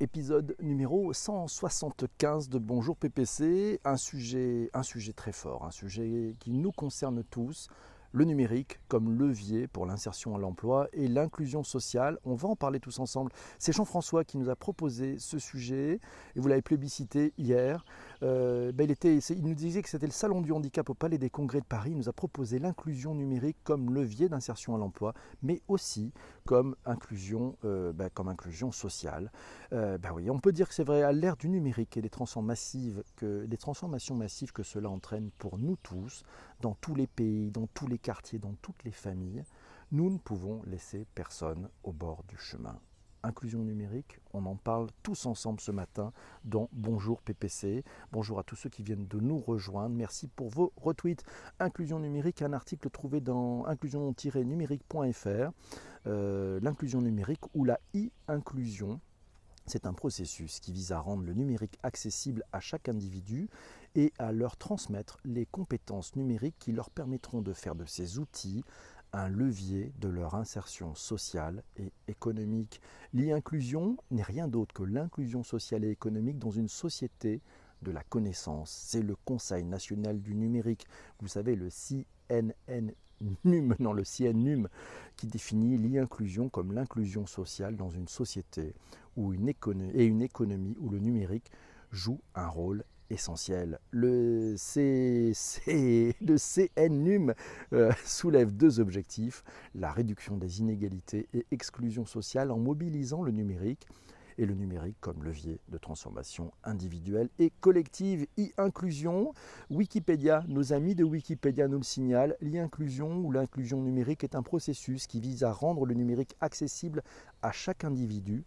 épisode numéro 175 de Bonjour PPC, un sujet, très fort, un sujet qui nous concerne tous, le numérique comme levier pour l'insertion à l'emploi et l'inclusion sociale. On va en parler tous ensemble. C'est Jean-François qui nous a proposé ce sujet et vous l'avez plébiscité hier. Euh, ben, il, nous disait que c'était le Salon du handicap au Palais des Congrès de Paris. Il nous a proposé l'inclusion numérique comme levier d'insertion à l'emploi, mais aussi comme inclusion, euh, ben, sociale. Euh, ben oui, on peut dire que c'est vrai, à l'ère du numérique et des transformations massives que cela entraîne pour nous tous, dans tous les pays, dans tous les quartiers, dans toutes les familles, nous ne pouvons laisser personne au bord du chemin. Inclusion numérique, on en parle tous ensemble ce matin dans Bonjour PPC. Bonjour à tous ceux qui viennent de nous rejoindre. Merci pour vos retweets. Inclusion numérique, un article trouvé dans inclusion-numérique.fr. Euh, l'inclusion numérique ou la e-inclusion. C'est un processus qui vise à rendre le numérique accessible à chaque individu et à leur transmettre les compétences numériques qui leur permettront de faire de ces outils un levier de leur insertion sociale et économique. L'e-inclusion n'est rien d'autre que l'inclusion sociale et économique dans une société de la connaissance. C'est le Conseil national du numérique, vous savez, le CNNUM, non, le CNUM, qui définit l'e-inclusion comme l'inclusion sociale dans une société où et une économie où le numérique joue un rôle essentiel. Le, le CNUM euh, soulève deux objectifs, la réduction des inégalités et exclusion sociale en mobilisant le numérique et le numérique comme levier de transformation individuelle et collective. E-inclusion, Wikipédia, nos amis de Wikipédia nous le signalent, l'e-inclusion ou l'inclusion numérique est un processus qui vise à rendre le numérique accessible à chaque individu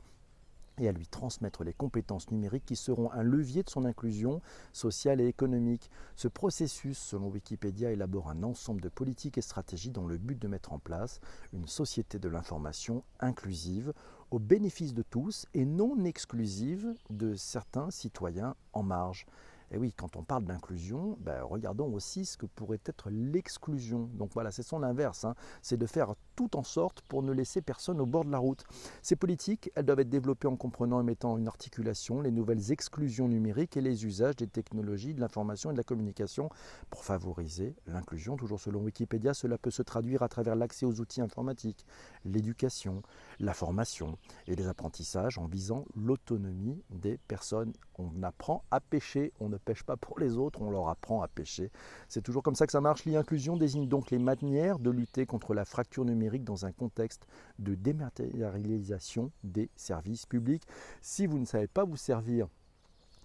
et à lui transmettre les compétences numériques qui seront un levier de son inclusion sociale et économique. Ce processus, selon Wikipédia, élabore un ensemble de politiques et stratégies dans le but de mettre en place une société de l'information inclusive au bénéfice de tous et non exclusive de certains citoyens en marge. Et oui, quand on parle d'inclusion, ben, regardons aussi ce que pourrait être l'exclusion. Donc voilà, c'est son inverse, hein. c'est de faire tout en sorte pour ne laisser personne au bord de la route. Ces politiques, elles doivent être développées en comprenant et mettant en articulation les nouvelles exclusions numériques et les usages des technologies, de l'information et de la communication pour favoriser l'inclusion. Toujours selon Wikipédia, cela peut se traduire à travers l'accès aux outils informatiques, l'éducation, la formation et les apprentissages en visant l'autonomie des personnes. On apprend à pêcher, on ne pêche pas pour les autres, on leur apprend à pêcher. C'est toujours comme ça que ça marche. L'inclusion désigne donc les manières de lutter contre la fracture numérique dans un contexte de dématérialisation des services publics. Si vous ne savez pas vous servir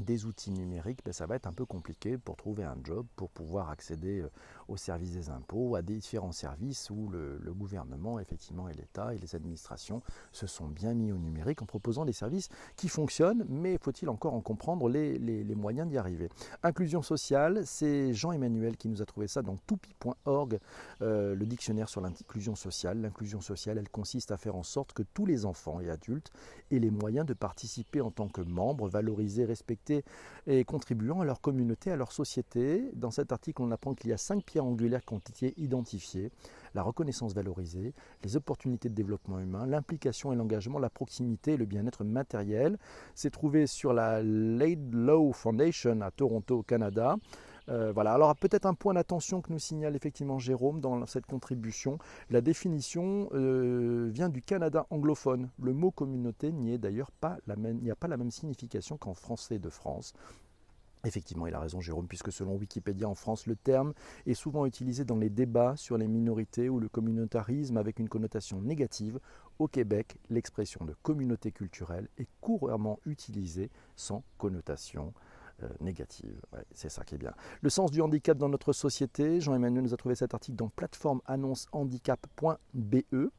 des outils numériques, ben ça va être un peu compliqué pour trouver un job, pour pouvoir accéder aux services des impôts, à des différents services où le, gouvernement, effectivement, et l'État et les administrations se sont bien mis au numérique en proposant des services qui fonctionnent, mais faut-il encore en comprendre les, moyens d'y arriver? Inclusion sociale, c'est Jean-Emmanuel qui nous a trouvé ça dans toupi.org, euh, le dictionnaire sur l'inclusion sociale. L'inclusion sociale, elle consiste à faire en sorte que tous les enfants et adultes aient les moyens de participer en tant que membres, valorisés, respectés et contribuant à leur communauté, à leur société. Dans cet article, on apprend qu'il y a cinq qui ont été identifiées la reconnaissance valorisée, les opportunités de développement humain, l'implication et l'engagement, la proximité et le bien-être matériel. C'est trouvé sur la Laidlaw Foundation à Toronto, au Canada. Euh, voilà. Alors peut-être un point d'attention que nous signale effectivement Jérôme dans cette contribution. La définition euh, vient du Canada anglophone. Le mot communauté n'y est d'ailleurs pas la même, n'y a pas la même signification qu'en français de France. Effectivement, il a raison Jérôme, puisque selon Wikipédia en France, le terme est souvent utilisé dans les débats sur les minorités ou le communautarisme avec une connotation négative. Au Québec, l'expression de communauté culturelle est couramment utilisée sans connotation euh, négative. c'est ça qui est bien. Le sens du handicap dans notre société, Jean-Emmanuel nous a trouvé cet article dans plateformeannoncehandicap.be.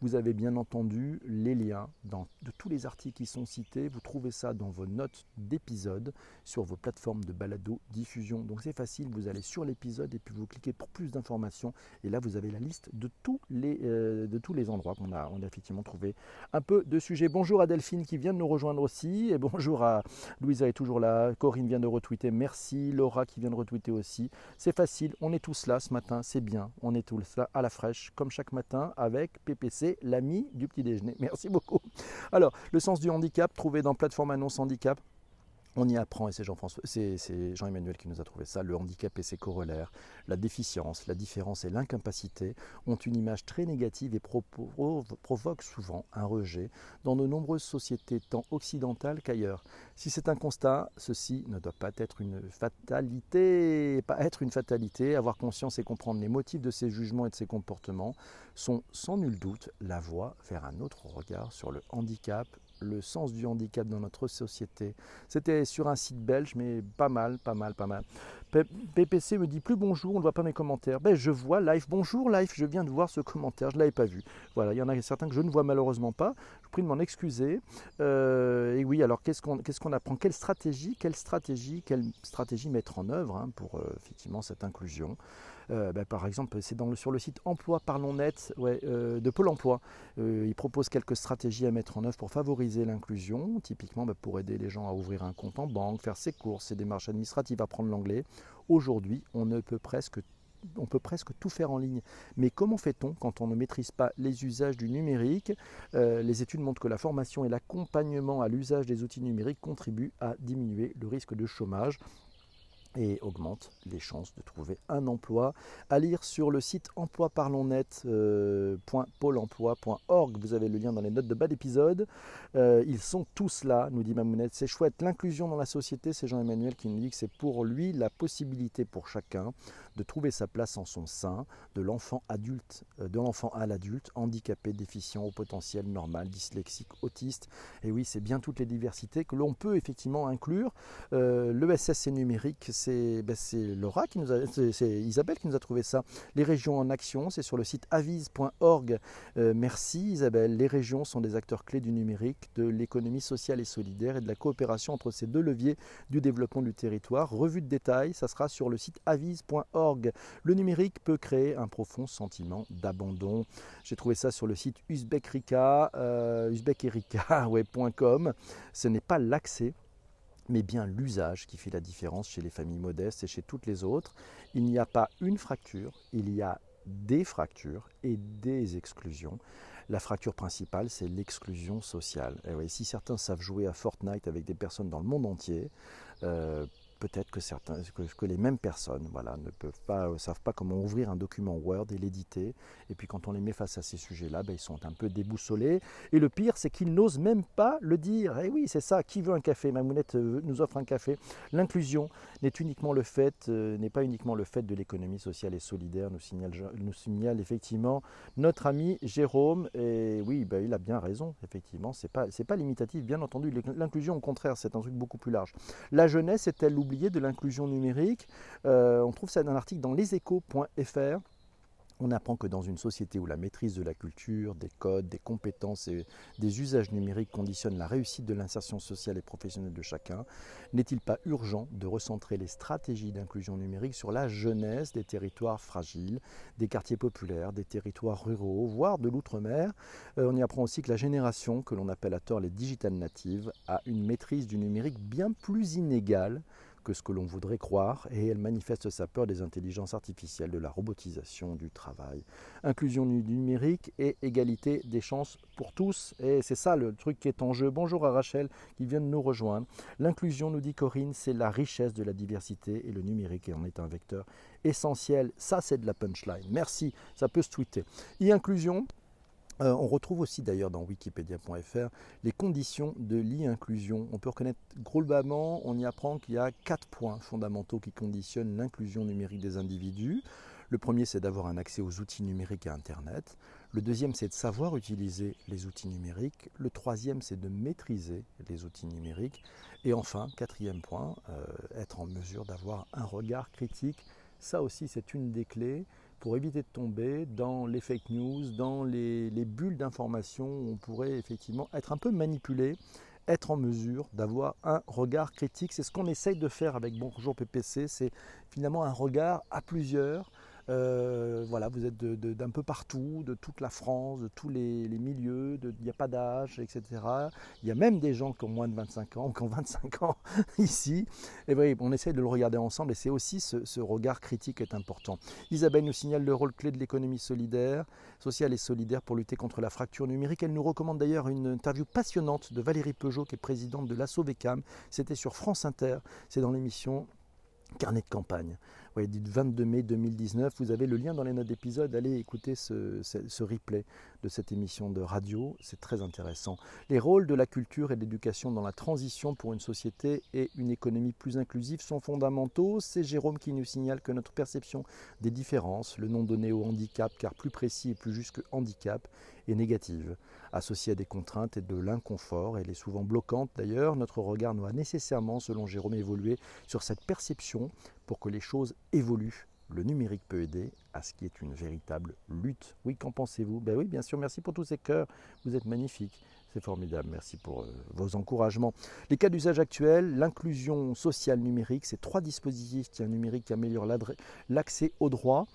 Vous avez bien entendu les liens dans, de tous les articles qui sont cités. Vous trouvez ça dans vos notes d'épisode sur vos plateformes de balado diffusion. Donc c'est facile, vous allez sur l'épisode et puis vous cliquez pour plus d'informations. Et là, vous avez la liste de tous les, euh, de tous les endroits qu'on a, on a effectivement trouvé un peu de sujets. Bonjour à Delphine qui vient de nous rejoindre aussi. Et bonjour à Louisa est toujours là, Corinne Corinne de retweeter. Merci Laura qui vient de retweeter aussi. C'est facile, on est tous là ce matin, c'est bien. On est tous là à la fraîche, comme chaque matin, avec PPC, l'ami du petit déjeuner. Merci beaucoup. Alors, le sens du handicap, trouvé dans plateforme annonce handicap. On y apprend, et c'est Jean-François, c'est, Jean-Emmanuel qui nous a trouvé ça, le handicap et ses corollaires, la déficience, la différence et l'incapacité ont une image très négative et provoquent souvent un rejet dans de nombreuses sociétés tant occidentales qu'ailleurs. Si c'est un constat, ceci ne doit pas être une fatalité, pas être une fatalité, avoir conscience et comprendre les motifs de ces jugements et de ces comportements sont sans nul doute la voie vers un autre regard sur le handicap le sens du handicap dans notre société. C'était sur un site belge, mais pas mal, pas mal, pas mal. PPC me dit plus bonjour, on ne voit pas mes commentaires. Ben, je vois live, bonjour live, je viens de voir ce commentaire, je ne l'avais pas vu. Voilà, il y en a certains que je ne vois malheureusement pas. Je vous prie de m'en excuser. Euh, et oui, alors qu'est-ce qu'on qu'est-ce apprend? Quelle stratégie, quelle stratégie, quelle stratégie mettre en œuvre hein, pour euh, effectivement cette inclusion? Euh, ben, par exemple, c'est sur le site Emploi Parlons Net de Pôle Emploi. il propose quelques stratégies à mettre en œuvre pour favoriser l'inclusion, typiquement ben, pour aider les gens à ouvrir un compte en banque, faire ses courses, ses démarches administratives, apprendre l'anglais. Aujourd'hui, on ne peut presque tout faire en ligne. Mais comment fait-on quand on ne maîtrise pas les usages du numérique? Euh, Les études montrent que la formation et l'accompagnement à l'usage des outils numériques contribuent à diminuer le risque de chômage et augmente les chances de trouver un emploi. À lire sur le site emploiparlonsnet.pôle-emploi.org. Vous avez le lien dans les notes de bas d'épisode. Euh, ils sont tous là, nous dit Mamounette. C'est chouette. L'inclusion dans la société, c'est Jean-Emmanuel qui nous dit que c'est pour lui la possibilité pour chacun de trouver sa place en son sein, de l'enfant adulte, euh, de l'enfant à l'adulte, handicapé, déficient, au potentiel normal, dyslexique, autiste. Et oui, c'est bien toutes les diversités que l'on peut effectivement inclure. Euh, L'ESS et numérique, ben, c'est Isabelle qui nous a trouvé ça. Les régions en action, c'est sur le site avise.org. Euh, merci Isabelle. Les régions sont des acteurs clés du numérique, de l'économie sociale et solidaire et de la coopération entre ces deux leviers du développement du territoire. Revue de détails, ça sera sur le site avise.org. Le numérique peut créer un profond sentiment d'abandon. J'ai trouvé ça sur le site uzbekrika, euh, Ce n'est pas l'accès mais bien l'usage qui fait la différence chez les familles modestes et chez toutes les autres. Il n'y a pas une fracture, il y a des fractures et des exclusions. La fracture principale, c'est l'exclusion sociale. Et si certains savent jouer à Fortnite avec des personnes dans le monde entier, euh, peut-être que, certains, que, les mêmes personnes voilà, ne peuvent pas, euh, savent pas comment ouvrir un document Word et l'éditer. Et puis quand on les met face à ces sujets-là, ben, ils sont un peu déboussolés. Et le pire, c'est qu'ils n'osent même pas le dire. Et eh oui, c'est ça. Qui veut un café? Mamounette euh, nous offre un café. L'inclusion n'est uniquement le fait, euh, n'est pas uniquement le fait de l'économie sociale et solidaire, nous signale, nous signale effectivement notre ami Jérôme. Et oui, ben, il a bien raison. Effectivement, c'est pas, c'est pas limitatif. Bien entendu, l'inclusion, au contraire, c'est un truc beaucoup plus large. La jeunesse est-elle oubliée de l'inclusion numérique. Euh, on trouve ça dans un article dans leséchos.fr. On apprend que dans une société où la maîtrise de la culture, des codes, des compétences et des usages numériques conditionnent la réussite de l'insertion sociale et professionnelle de chacun, n'est-il pas urgent de recentrer les stratégies d'inclusion numérique sur la jeunesse des territoires fragiles, des quartiers populaires, des territoires ruraux, voire de l'outre-mer? Euh, On y apprend aussi que la génération, que l'on appelle à tort les digital natives, a une maîtrise du numérique bien plus inégale que ce que l'on voudrait croire et elle manifeste sa peur des intelligences artificielles, de la robotisation du travail. Inclusion numérique et égalité des chances pour tous. Et c'est ça le truc qui est en jeu. Bonjour à Rachel qui vient de nous rejoindre. L'inclusion, nous dit Corinne, c'est la richesse de la diversité et le numérique en est un vecteur essentiel. Ça, c'est de la punchline. Merci, ça peut se tweeter. Et inclusion, euh, on retrouve aussi d'ailleurs dans wikipedia.fr les conditions de l'e-inclusion. On peut reconnaître globalement, on y apprend qu'il y a quatre points fondamentaux qui conditionnent l'inclusion numérique des individus. Le premier, c'est d'avoir un accès aux outils numériques et à Internet. Le deuxième, c'est de savoir utiliser les outils numériques. Le troisième, c'est de maîtriser les outils numériques. Et enfin, quatrième point, euh, être en mesure d'avoir un regard critique. Ça aussi, c'est une des clés pour éviter de tomber dans les fake news, dans les, bulles d'information où on pourrait effectivement être un peu manipulé, être en mesure d'avoir un regard critique. C'est ce qu'on essaye de faire avec Bonjour PPC, c'est finalement un regard à plusieurs, Euh, voilà, vous êtes d'un peu partout, de toute la France, de tous les, milieux, il n'y a pas d'âge, etc. Il y a même des gens qui ont moins de 25 ans, qui ont 25 ans ici. Et oui, on essaie de le regarder ensemble et c'est aussi ce, regard critique est important. Isabelle nous signale le rôle clé de l'économie solidaire, sociale et solidaire pour lutter contre la fracture numérique. Elle nous recommande d'ailleurs une interview passionnante de Valérie Peugeot, qui est présidente de l'ASSO-VECAM. C'était sur France Inter, c'est dans l'émission Carnet de campagne voyez, du 22 mai 2019. Vous avez le lien dans les notes d'épisode. Allez écouter ce, ce, replay de cette émission de radio. C'est très intéressant. Les rôles de la culture et de l'éducation dans la transition pour une société et une économie plus inclusive sont fondamentaux. C'est Jérôme qui nous signale que notre perception des différences, le nom donné au handicap, car plus précis et plus juste que handicap, est négative. Associée à des contraintes et de l'inconfort, elle est souvent bloquante d'ailleurs. Notre regard doit nécessairement, selon Jérôme, évoluer sur cette perception pour que les choses évoluent. Le numérique peut aider à ce qui est une véritable lutte. Oui, qu'en pensez-vous? Ben oui, bien sûr, merci pour tous ces cœurs. Vous êtes magnifiques. C'est formidable, merci pour euh, vos encouragements. Les cas d'usage actuels, l'inclusion sociale numérique, c'est trois dispositifs numériques qui améliorent l'accès aux droits,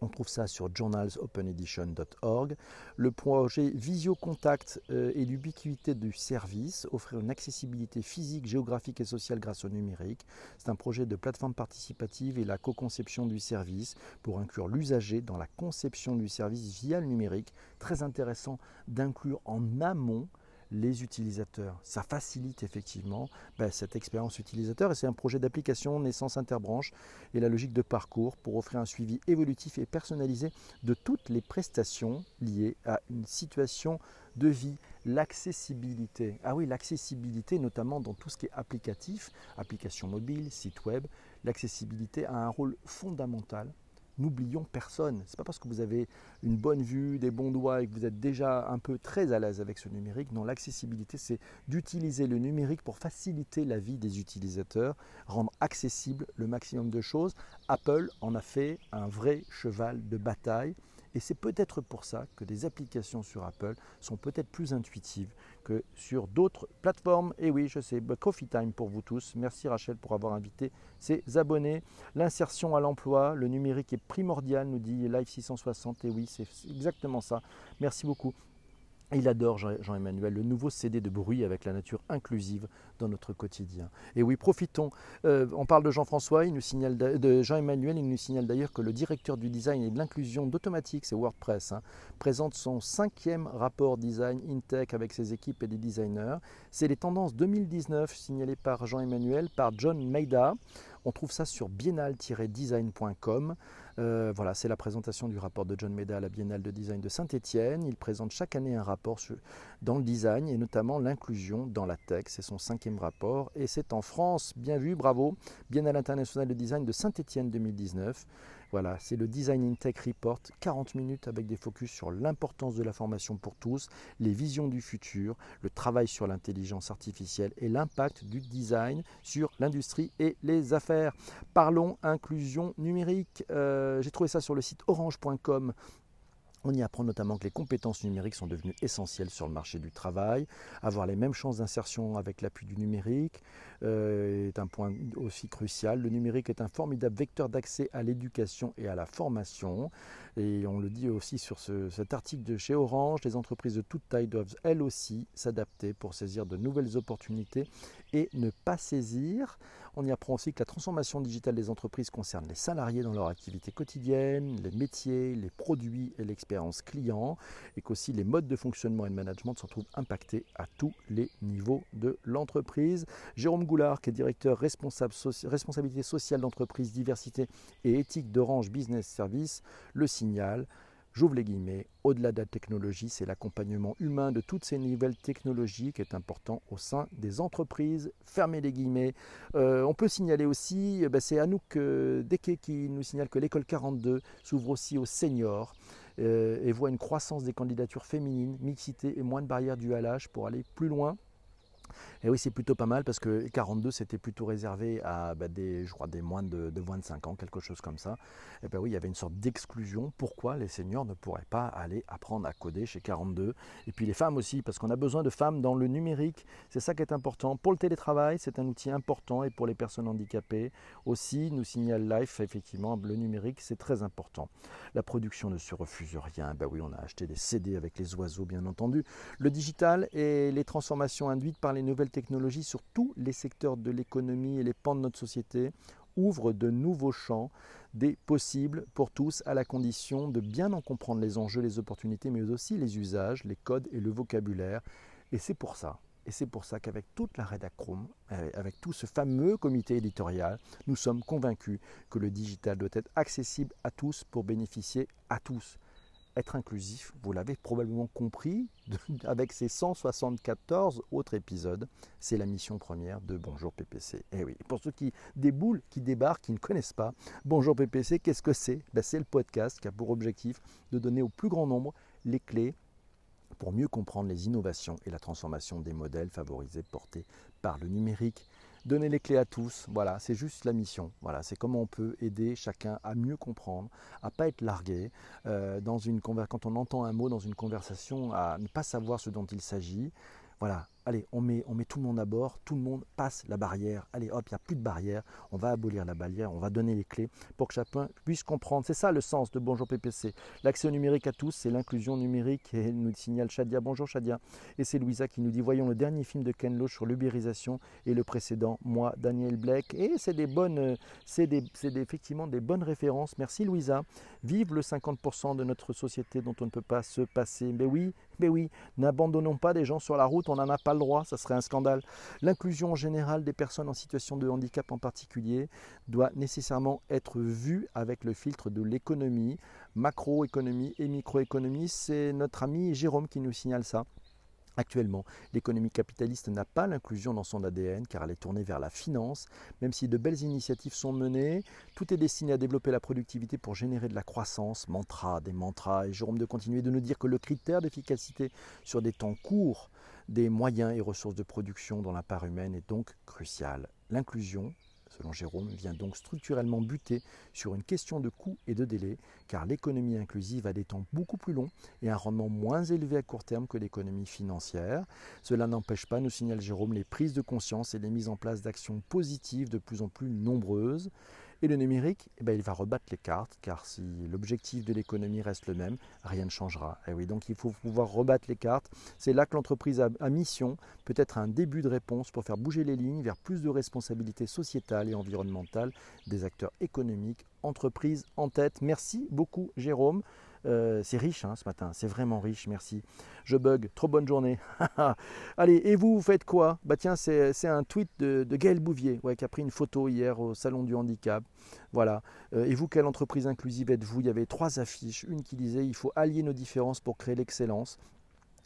on trouve ça sur journalsopenedition.org. Le projet Visiocontact euh, et l'ubiquité du service, offrir une accessibilité physique, géographique et sociale grâce au numérique. C'est un projet de plateforme participative et la co-conception du service pour inclure l'usager dans la conception du service via le numérique. Très intéressant d'inclure en amont les utilisateurs. Ça facilite effectivement ben, cette expérience utilisateur et c'est un projet d'application naissance interbranche et la logique de parcours pour offrir un suivi évolutif et personnalisé de toutes les prestations liées à une situation de vie. L'accessibilité, ah oui, l'accessibilité notamment dans tout ce qui est applicatif, application mobile, site web, l'accessibilité a un rôle fondamental n'oublions personne. Ce n'est pas parce que vous avez une bonne vue, des bons doigts et que vous êtes déjà un peu très à l'aise avec ce numérique. Non, l'accessibilité, c'est d'utiliser le numérique pour faciliter la vie des utilisateurs, rendre accessible le maximum de choses. Apple en a fait un vrai cheval de bataille. Et c'est peut-être pour ça que des applications sur Apple sont peut-être plus intuitives que sur d'autres plateformes. Et oui, je sais, Coffee Time pour vous tous. Merci Rachel pour avoir invité ses abonnés. L'insertion à l'emploi, le numérique est primordial, nous dit Live 660. Et oui, c'est exactement ça. Merci beaucoup. Il adore Jean-Emmanuel, le nouveau CD de bruit avec la nature inclusive dans notre quotidien. Et oui, profitons. Euh, on parle de Jean-François, il nous signale de Jean-Emmanuel, il nous signale d'ailleurs que le directeur du design et de l'inclusion d'Automatique, c'est WordPress, hein, présente son cinquième rapport design InTech avec ses équipes et des designers. C'est les tendances 2019 signalées par Jean-Emmanuel, par John Maida. On trouve ça sur biennale-design.com. Euh, voilà, c'est la présentation du rapport de John Meda à la Biennale de design de Saint-Étienne. Il présente chaque année un rapport dans le design et notamment l'inclusion dans la tech. C'est son cinquième rapport et c'est en France. Bien vu, bravo. Biennale internationale de design de Saint-Étienne 2019. Voilà, c'est le Design in Tech Report, 40 minutes avec des focus sur l'importance de la formation pour tous, les visions du futur, le travail sur l'intelligence artificielle et l'impact du design sur l'industrie et les affaires. Parlons inclusion numérique. Euh, j'ai trouvé ça sur le site orange.com on y apprend notamment que les compétences numériques sont devenues essentielles sur le marché du travail. Avoir les mêmes chances d'insertion avec l'appui du numérique euh, est un point aussi crucial. Le numérique est un formidable vecteur d'accès à l'éducation et à la formation. Et on le dit aussi sur cet article de chez Orange, les entreprises de toute taille doivent elles aussi s'adapter pour saisir de nouvelles opportunités et ne pas saisir. On y apprend aussi que la transformation digitale des entreprises concerne les salariés dans leur activité quotidienne, les métiers, les produits et l'expérience client, et qu'aussi les modes de fonctionnement et de management se retrouvent impactés à tous les niveaux de l'entreprise. Jérôme Goulard, qui est directeur responsable responsabilité sociale d'entreprise, diversité et éthique d'Orange Business Service, le signale. J'ouvre les guillemets, au-delà de la technologie, c'est l'accompagnement humain de toutes ces nouvelles technologies qui est important au sein des entreprises. Fermez les guillemets. Euh, on peut signaler aussi, eh ben, c'est Anouk euh, Deke qui nous signale que l'école 42 s'ouvre aussi aux seniors euh, et voit une croissance des candidatures féminines, mixité et moins de barrières dues à pour aller plus loin. Et oui, c'est plutôt pas mal parce que 42, c'était plutôt réservé à bah, des, je crois, des moins de, de 25 ans, quelque chose comme ça. Et bien oui, il y avait une sorte d'exclusion. Pourquoi les seniors ne pourraient pas aller apprendre à coder chez 42 Et puis les femmes aussi, parce qu'on a besoin de femmes dans le numérique. C'est ça qui est important. Pour le télétravail, c'est un outil important et pour les personnes handicapées aussi, nous signale Life, effectivement, le numérique, c'est très important. La production ne se refuse rien. Ben oui, on a acheté des CD avec les oiseaux, bien entendu. Le digital et les transformations induites par les nouvelles technologies sur tous les secteurs de l'économie et les pans de notre société ouvrent de nouveaux champs des possibles pour tous à la condition de bien en comprendre les enjeux, les opportunités, mais aussi les usages, les codes et le vocabulaire. Et c'est pour ça, et c'est pour ça qu'avec toute la rédacroom, avec tout ce fameux comité éditorial, nous sommes convaincus que le digital doit être accessible à tous pour bénéficier à tous être inclusif, vous l'avez probablement compris avec ces 174 autres épisodes, c'est la mission première de Bonjour PPC. Et eh oui, pour ceux qui déboulent, qui débarquent, qui ne connaissent pas, Bonjour PPC, qu'est-ce que c'est? Ben, C'est le podcast qui a pour objectif de donner au plus grand nombre les clés pour mieux comprendre les innovations et la transformation des modèles favorisés portés par le numérique donner les clés à tous. Voilà, c'est juste la mission. Voilà, c'est comment on peut aider chacun à mieux comprendre, à pas être largué euh, dans une quand on entend un mot dans une conversation, à ne pas savoir ce dont il s'agit. Voilà, allez, on met, tout le monde à bord, tout le monde passe la barrière. Allez, hop, il n'y a plus de barrière. On va abolir la barrière, on va donner les clés pour que chacun puisse comprendre. C'est ça le sens de Bonjour PPC. L'accès au numérique à tous, c'est l'inclusion numérique. Et nous signale Shadia. Bonjour Shadia. Et c'est Louisa qui nous dit Voyons le dernier film de Ken Loach sur l'ubérisation et le précédent, moi, Daniel Blake. Et c'est des bonnes, c'est des, effectivement des bonnes références. Merci Louisa. Vive le 50% de notre société dont on ne peut pas se passer. Mais oui, mais oui, n'abandonnons pas des gens sur la route, on n'en a pas le droit, ça serait un scandale. L'inclusion en général des personnes en situation de handicap en particulier doit nécessairement être vue avec le filtre de l'économie, macroéconomie et microéconomie. C'est notre ami Jérôme qui nous signale ça. Actuellement, l'économie capitaliste n'a pas l'inclusion dans son ADN car elle est tournée vers la finance. Même si de belles initiatives sont menées, tout est destiné à développer la productivité pour générer de la croissance. Mantra, des mantras. Et Jérôme de continuer de nous dire que le critère d'efficacité sur des temps courts des moyens et ressources de production dans la part humaine est donc crucial. L'inclusion selon Jérôme, vient donc structurellement buter sur une question de coût et de délai, car l'économie inclusive a des temps beaucoup plus longs et un rendement moins élevé à court terme que l'économie financière. Cela n'empêche pas, nous signale Jérôme, les prises de conscience et les mises en place d'actions positives de plus en plus nombreuses. Et le numérique, eh ben, il va rebattre les cartes, car si l'objectif de l'économie reste le même, rien ne changera. Et eh donc il faut pouvoir rebattre les cartes. C'est là que l'entreprise a, mission, peut-être un début de réponse pour faire bouger les lignes vers plus de responsabilités sociétales et environnementales des acteurs économiques, entreprises en tête. Merci beaucoup Jérôme. Euh, c'est riche hein, ce matin, c'est vraiment riche, merci. Je bug, trop bonne journée. Allez, et vous, vous faites quoi? Bah tiens, c'est un tweet de, Gaël Bouvier qui a pris une photo hier au Salon du Handicap. Voilà. Euh, et vous, quelle entreprise inclusive êtes-vous? Il y avait trois affiches. Une qui disait il faut allier nos différences pour créer l'excellence.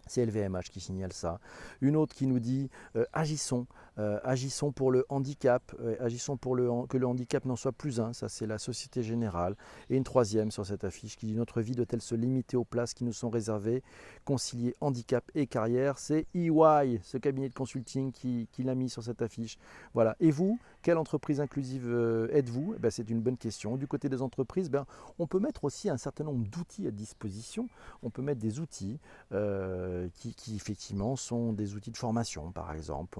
C'est LVMH qui signale ça. Une autre qui nous dit euh, agissons, euh, agissons pour le handicap, euh, agissons pour que le handicap n'en soit plus un, ça c'est la Société Générale. Et une troisième sur cette affiche qui dit notre vie doit-elle se limiter aux places qui nous sont réservées, concilier handicap et carrière. C'est EY, ce cabinet de consulting qui, l'a mis sur cette affiche. Voilà. Et vous, quelle entreprise inclusive êtes-vous? Eh ben, C'est une bonne question. Du côté des entreprises, ben, on peut mettre aussi un certain nombre d'outils à disposition. On peut mettre des outils. Euh, qui, effectivement sont des outils de formation, par exemple.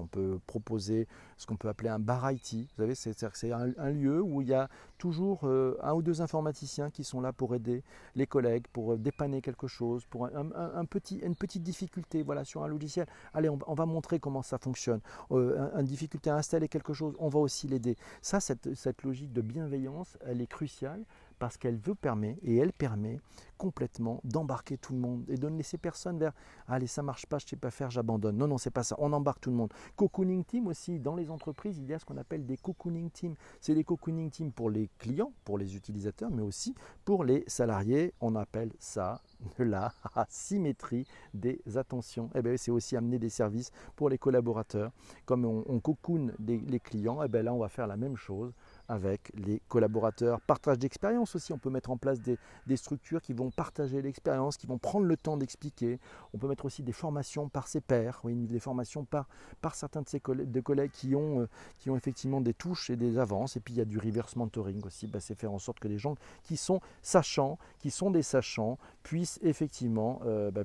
Ce qu'on peut appeler un bar IT. Vous savez, c'est un, lieu où il y a toujours euh, un ou deux informaticiens qui sont là pour aider les collègues, pour euh, dépanner quelque chose, pour une petite difficulté voilà, sur un logiciel. Allez, on, va montrer comment ça fonctionne. une difficulté à installer quelque chose, on va aussi l'aider. Ça, cette, cette logique de bienveillance, elle est cruciale parce qu'elle veut permet et elle permet complètement d'embarquer tout le monde et de ne laisser personne vers allez ça marche pas je sais pas faire j'abandonne. Non non c'est pas ça on embarque tout le monde. Cocooning team aussi dans les entreprises il y a ce qu'on appelle des cocooning teams c'est des cocooning teams pour les clients pour les utilisateurs mais aussi pour les salariés. On appelle ça la symétrie des attentions. Et eh bien c'est aussi amener des services pour les collaborateurs. Comme on, on cocoon les clients et eh bien là on va faire la même chose avec les collaborateurs. Partage d'expérience aussi, on peut mettre en place des, structures qui vont partager l'expérience, qui vont prendre le temps d'expliquer. On peut mettre aussi des formations par ses pairs, des formations par, certains de ses collègues, euh, qui ont effectivement des touches et des avances. Et puis il y a du reverse mentoring aussi, bah, c'est faire en sorte que les gens qui sont sachants, qui sont des sachants, puissent effectivement euh, bah,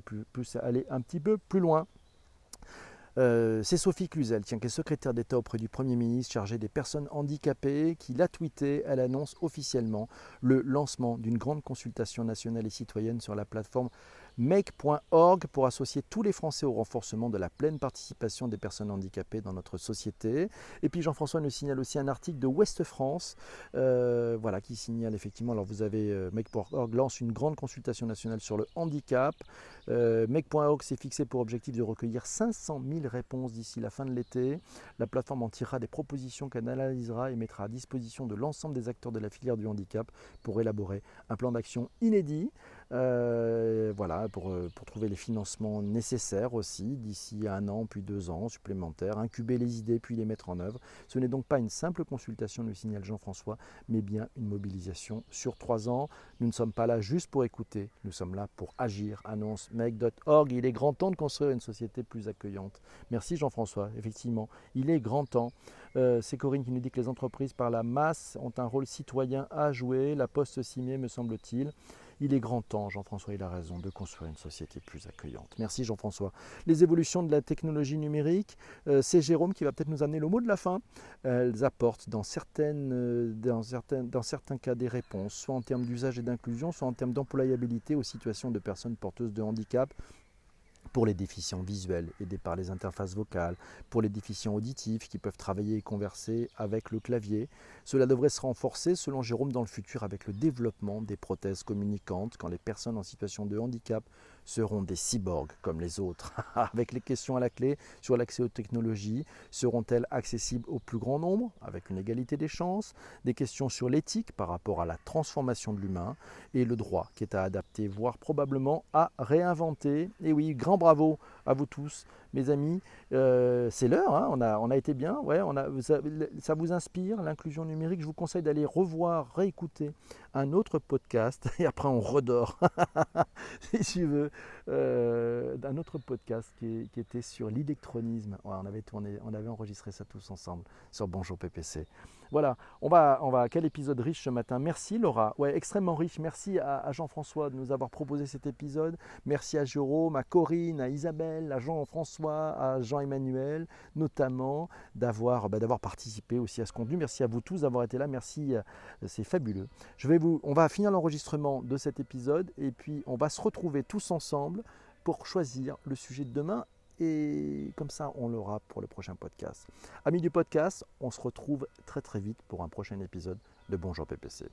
aller un petit peu plus loin. Euh, c'est Sophie Cluzel, qui est secrétaire d'État auprès du Premier ministre chargée des personnes handicapées, qui l'a tweeté. Elle annonce officiellement le lancement d'une grande consultation nationale et citoyenne sur la plateforme make.org pour associer tous les Français au renforcement de la pleine participation des personnes handicapées dans notre société. Et puis Jean-François nous signale aussi un article de Ouest France, euh, voilà, qui signale effectivement, alors vous avez euh, make.org lance une grande consultation nationale sur le handicap. Euh, make.org s'est fixé pour objectif de recueillir 500 000 réponses d'ici la fin de l'été. La plateforme en tirera des propositions qu'elle analysera et mettra à disposition de l'ensemble des acteurs de la filière du handicap pour élaborer un plan d'action inédit. Euh, voilà, pour, euh, pour, trouver les financements nécessaires aussi d'ici un an puis deux ans supplémentaires, incuber les idées puis les mettre en œuvre. Ce n'est donc pas une simple consultation, nous signale Jean-François, mais bien une mobilisation sur trois ans. Nous ne sommes pas là juste pour écouter, nous sommes là pour agir, annonce make.org. Il est grand temps de construire une société plus accueillante. Merci Jean-François, effectivement, il est grand temps. Euh, c'est Corinne qui nous dit que les entreprises par la masse ont un rôle citoyen à jouer. La poste s'y me semble-t-il. Il est grand temps, Jean-François, il a raison, de construire une société plus accueillante. Merci Jean-François. Les évolutions de la technologie numérique, euh, c'est Jérôme qui va peut-être nous amener le mot de la fin. Elles apportent euh, dans certains cas des réponses, soit en termes d'usage et d'inclusion, soit en termes d'employabilité aux situations de personnes porteuses de handicap pour les déficients visuels aidés par les interfaces vocales, pour les déficients auditifs qui peuvent travailler et converser avec le clavier. Cela devrait se renforcer selon Jérôme dans le futur avec le développement des prothèses communicantes quand les personnes en situation de handicap seront des cyborgs comme les autres Avec les questions à la clé sur l'accès aux technologies, seront-elles accessibles au plus grand nombre avec une égalité des chances? Des questions sur l'éthique par rapport à la transformation de l'humain et le droit qui est à adapter, voire probablement à réinventer. Et oui, grand bravo à vous tous mes amis, euh, c'est l'heure, hein. on, a, on a été bien, ouais, on a, ça, vous inspire, l'inclusion numérique? Je vous conseille d'aller revoir, réécouter un autre podcast, et après on redort, si tu veux, euh, d'un autre podcast qui, était sur l'électronisme. on, avait on avait enregistré ça tous ensemble sur Bonjour PPC. Voilà, on va, on va, quel épisode riche ce matin. Merci Laura, ouais, extrêmement riche. Merci à, Jean-François de nous avoir proposé cet épisode. Merci à Jérôme, à Corinne, à Isabelle, à Jean-François, à Jean-Emmanuel, notamment d'avoir bah, d'avoir participé aussi à ce contenu. Merci à vous tous d'avoir été là. Merci, euh, c'est fabuleux. Je vais vous, on va finir l'enregistrement de cet épisode et puis on va se retrouver tous ensemble pour choisir le sujet de demain et comme ça on l'aura pour le prochain podcast. Amis du podcast, on se retrouve très très vite pour un prochain épisode de Bonjour PPC.